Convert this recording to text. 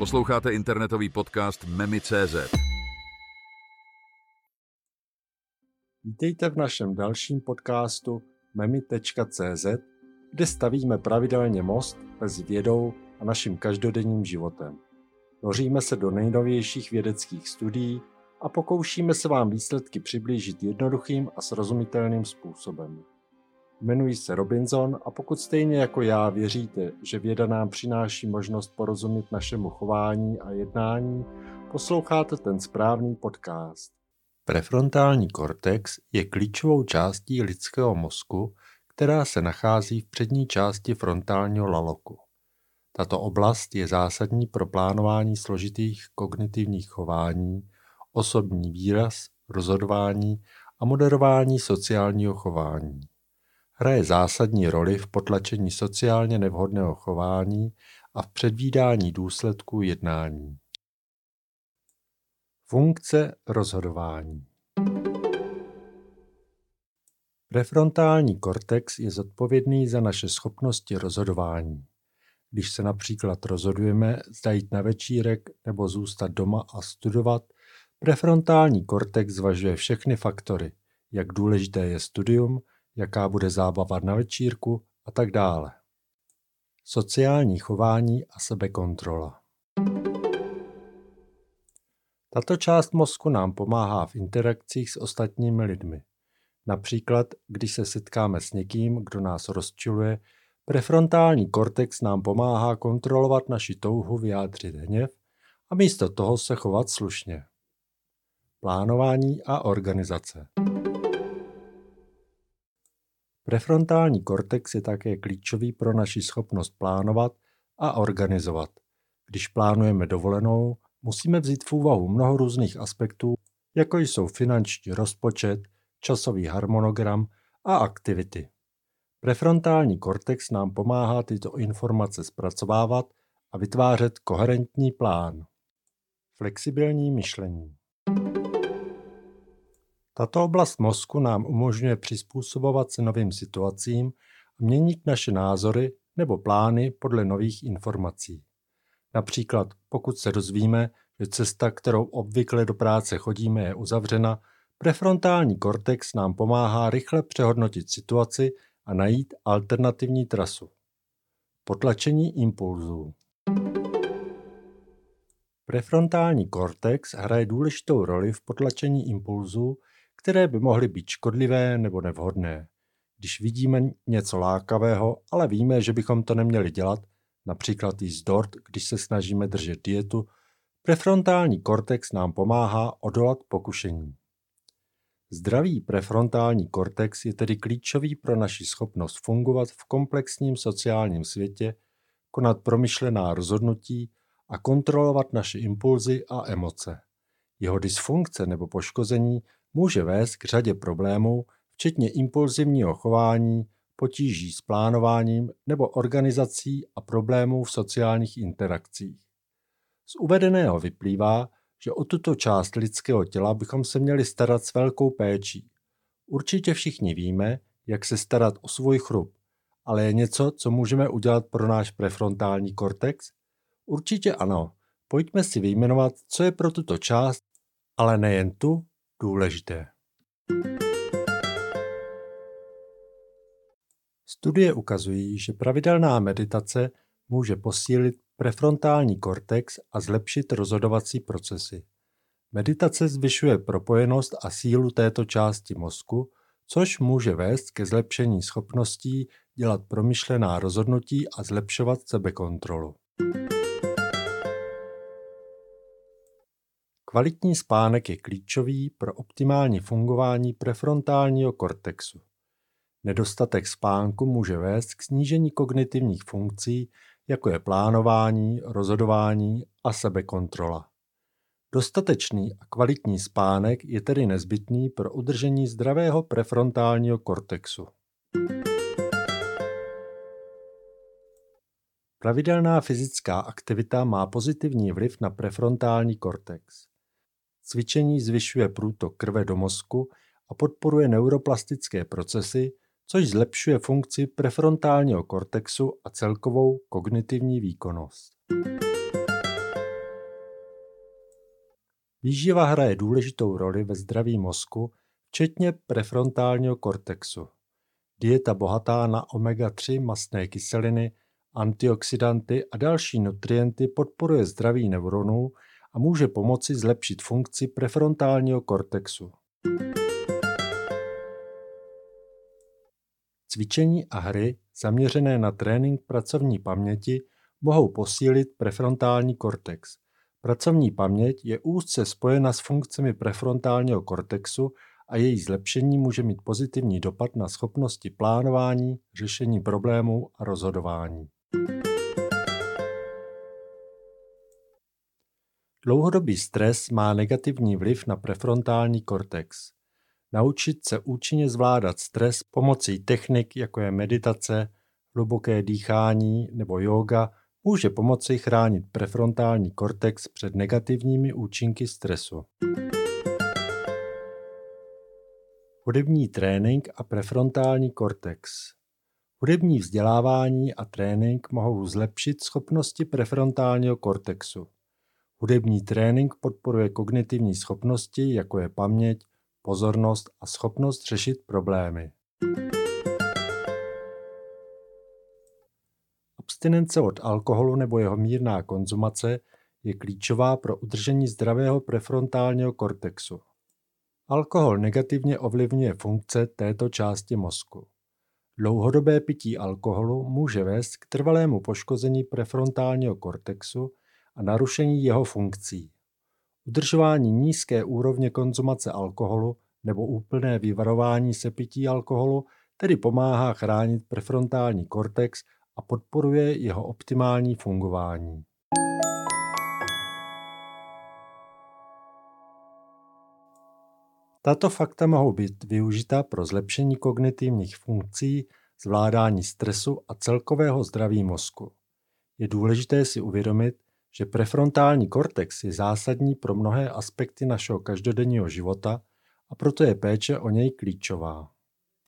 Posloucháte internetový podcast Memi.cz. Vítejte v našem dalším podcastu memi.cz, kde stavíme pravidelně most mezi vědou a naším každodenním životem. Noříme se do nejnovějších vědeckých studií a pokoušíme se vám výsledky přiblížit jednoduchým a srozumitelným způsobem. Jmenuji se Robinson a pokud stejně jako já věříte, že věda nám přináší možnost porozumět našemu chování a jednání, posloucháte ten správný podcast. Prefrontální kortex je klíčovou částí lidského mozku, která se nachází v přední části frontálního laloku. Tato oblast je zásadní pro plánování složitých kognitivních chování, osobní výraz, rozhodování a moderování sociálního chování. Hraje zásadní roli v potlačení sociálně nevhodného chování a v předvídání důsledků jednání. Funkce rozhodování Prefrontální kortex je zodpovědný za naše schopnosti rozhodování. Když se například rozhodujeme, zda jít na večírek nebo zůstat doma a studovat, prefrontální kortex zvažuje všechny faktory, jak důležité je studium, jaká bude zábava na večírku a tak dále. Sociální chování a sebekontrola. Tato část mozku nám pomáhá v interakcích s ostatními lidmi. Například, když se setkáme s někým, kdo nás rozčiluje, prefrontální kortex nám pomáhá kontrolovat naši touhu vyjádřit hněv a místo toho se chovat slušně. Plánování a organizace. Prefrontální kortex je také klíčový pro naši schopnost plánovat a organizovat. Když plánujeme dovolenou, musíme vzít v úvahu mnoho různých aspektů, jako jsou finanční rozpočet, časový harmonogram a aktivity. Prefrontální kortex nám pomáhá tyto informace zpracovávat a vytvářet koherentní plán. Flexibilní myšlení. Tato oblast mozku nám umožňuje přizpůsobovat se novým situacím a měnit naše názory nebo plány podle nových informací. Například pokud se dozvíme, že cesta, kterou obvykle do práce chodíme, je uzavřena, prefrontální kortex nám pomáhá rychle přehodnotit situaci a najít alternativní trasu. Potlačení impulzů Prefrontální kortex hraje důležitou roli v potlačení impulzů, které by mohly být škodlivé nebo nevhodné. Když vidíme něco lákavého, ale víme, že bychom to neměli dělat, například jíst dort, když se snažíme držet dietu, prefrontální kortex nám pomáhá odolat pokušení. Zdravý prefrontální kortex je tedy klíčový pro naši schopnost fungovat v komplexním sociálním světě, konat promyšlená rozhodnutí a kontrolovat naše impulzy a emoce. Jeho dysfunkce nebo poškození může vést k řadě problémů, včetně impulzivního chování, potíží s plánováním nebo organizací a problémů v sociálních interakcích. Z uvedeného vyplývá, že o tuto část lidského těla bychom se měli starat s velkou péčí. Určitě všichni víme, jak se starat o svůj chrup, ale je něco, co můžeme udělat pro náš prefrontální kortex? Určitě ano. Pojďme si vyjmenovat, co je pro tuto část, ale nejen tu, důležité. Studie ukazují, že pravidelná meditace může posílit prefrontální kortex a zlepšit rozhodovací procesy. Meditace zvyšuje propojenost a sílu této části mozku, což může vést ke zlepšení schopností dělat promyšlená rozhodnutí a zlepšovat sebekontrolu. Kvalitní spánek je klíčový pro optimální fungování prefrontálního kortexu. Nedostatek spánku může vést k snížení kognitivních funkcí, jako je plánování, rozhodování a sebekontrola. Dostatečný a kvalitní spánek je tedy nezbytný pro udržení zdravého prefrontálního kortexu. Pravidelná fyzická aktivita má pozitivní vliv na prefrontální kortex. Cvičení zvyšuje průtok krve do mozku a podporuje neuroplastické procesy, což zlepšuje funkci prefrontálního kortexu a celkovou kognitivní výkonnost. Výživa hraje důležitou roli ve zdraví mozku, včetně prefrontálního kortexu. Dieta bohatá na omega-3 mastné kyseliny, antioxidanty a další nutrienty podporuje zdraví neuronů a může pomoci zlepšit funkci prefrontálního kortexu. Cvičení a hry zaměřené na trénink pracovní paměti mohou posílit prefrontální kortex. Pracovní paměť je úzce spojena s funkcemi prefrontálního kortexu a její zlepšení může mít pozitivní dopad na schopnosti plánování, řešení problémů a rozhodování. Dlouhodobý stres má negativní vliv na prefrontální kortex. Naučit se účinně zvládat stres pomocí technik, jako je meditace, hluboké dýchání nebo yoga, může pomoci chránit prefrontální kortex před negativními účinky stresu. Hudební trénink a prefrontální kortex. Hudební vzdělávání a trénink mohou zlepšit schopnosti prefrontálního kortexu. Hudební trénink podporuje kognitivní schopnosti, jako je paměť, pozornost a schopnost řešit problémy. Abstinence od alkoholu nebo jeho mírná konzumace je klíčová pro udržení zdravého prefrontálního kortexu. Alkohol negativně ovlivňuje funkce této části mozku. Dlouhodobé pití alkoholu může vést k trvalému poškození prefrontálního kortexu a narušení jeho funkcí. Udržování nízké úrovně konzumace alkoholu nebo úplné vyvarování se pití alkoholu tedy pomáhá chránit prefrontální kortex a podporuje jeho optimální fungování. Tato fakta mohou být využita pro zlepšení kognitivních funkcí, zvládání stresu a celkového zdraví mozku. Je důležité si uvědomit, že prefrontální kortex je zásadní pro mnohé aspekty našeho každodenního života a proto je péče o něj klíčová.